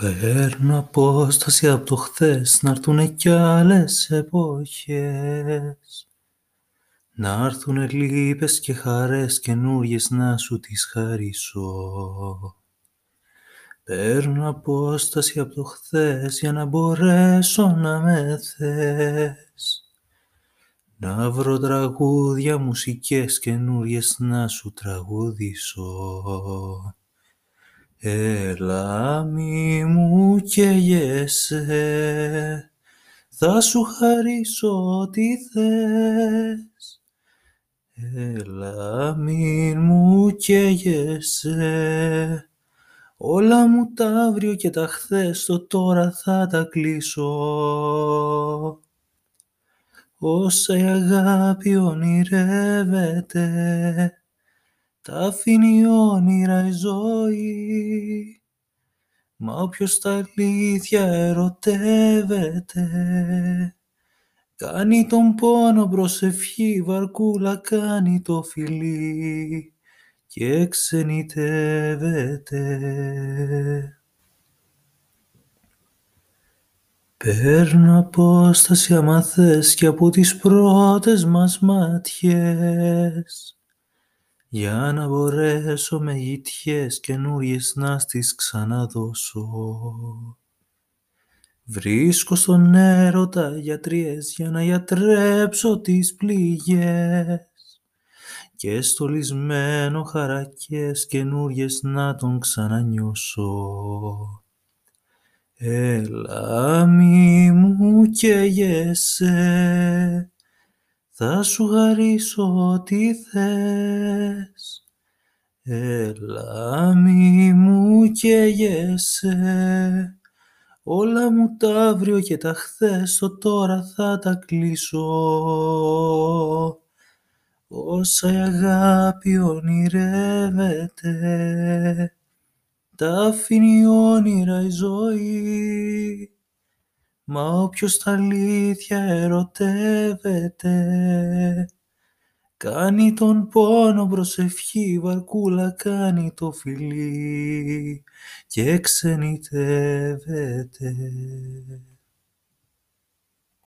Παίρνω απόσταση από το χθες, να έρθουνε κι άλλες εποχές. Να έρθουνε λύπες και χαρές καινούριες να σου τις χαρίσω. Παίρνω απόσταση από το χθες για να μπορέσω να με θες. Να βρω τραγούδια, μουσικές καινούριες να σου τραγουδήσω. Έλα μη μου καίγεσαι, θα σου χαρίσω ό,τι θες. Έλα μην μου καίγεσαι, όλα μου τα αύριο και τα χθες το τώρα θα τα κλείσω. Όσα η αγάπη ονειρεύεται, τα αφήνει όνειρα η ζωή. Μα όποιος τα αλήθεια ερωτεύεται, κάνει τον πόνο προσευχή, βαρκούλα κάνει το φιλί και ξενιτεύεται. Παίρνω απόσταση άμα θες και από τις πρώτες μας μάτιες για να μπορέσω με γητιές καινούριες να στις ξαναδώσω. Βρίσκω στον έρωτα γιατριές για να γιατρέψω τις πληγές και στολισμένο χαρακές καινούριες να τον ξανανιώσω. Έλα μη μου καίγεσαι, θα σου χαρίσω ό,τι θες. Έλα μη μου καίγεσαι, όλα μου τα αύριο και τα χθες το τώρα θα τα κλείσω. Όσα η αγάπη ονειρεύεται, τα αφήνει όνειρα η ζωή. Μα όποιος τα αλήθεια ερωτεύεται, κάνει τον πόνο προσευχή, βαρκούλα κάνει το φιλί και ξενιτεύεται.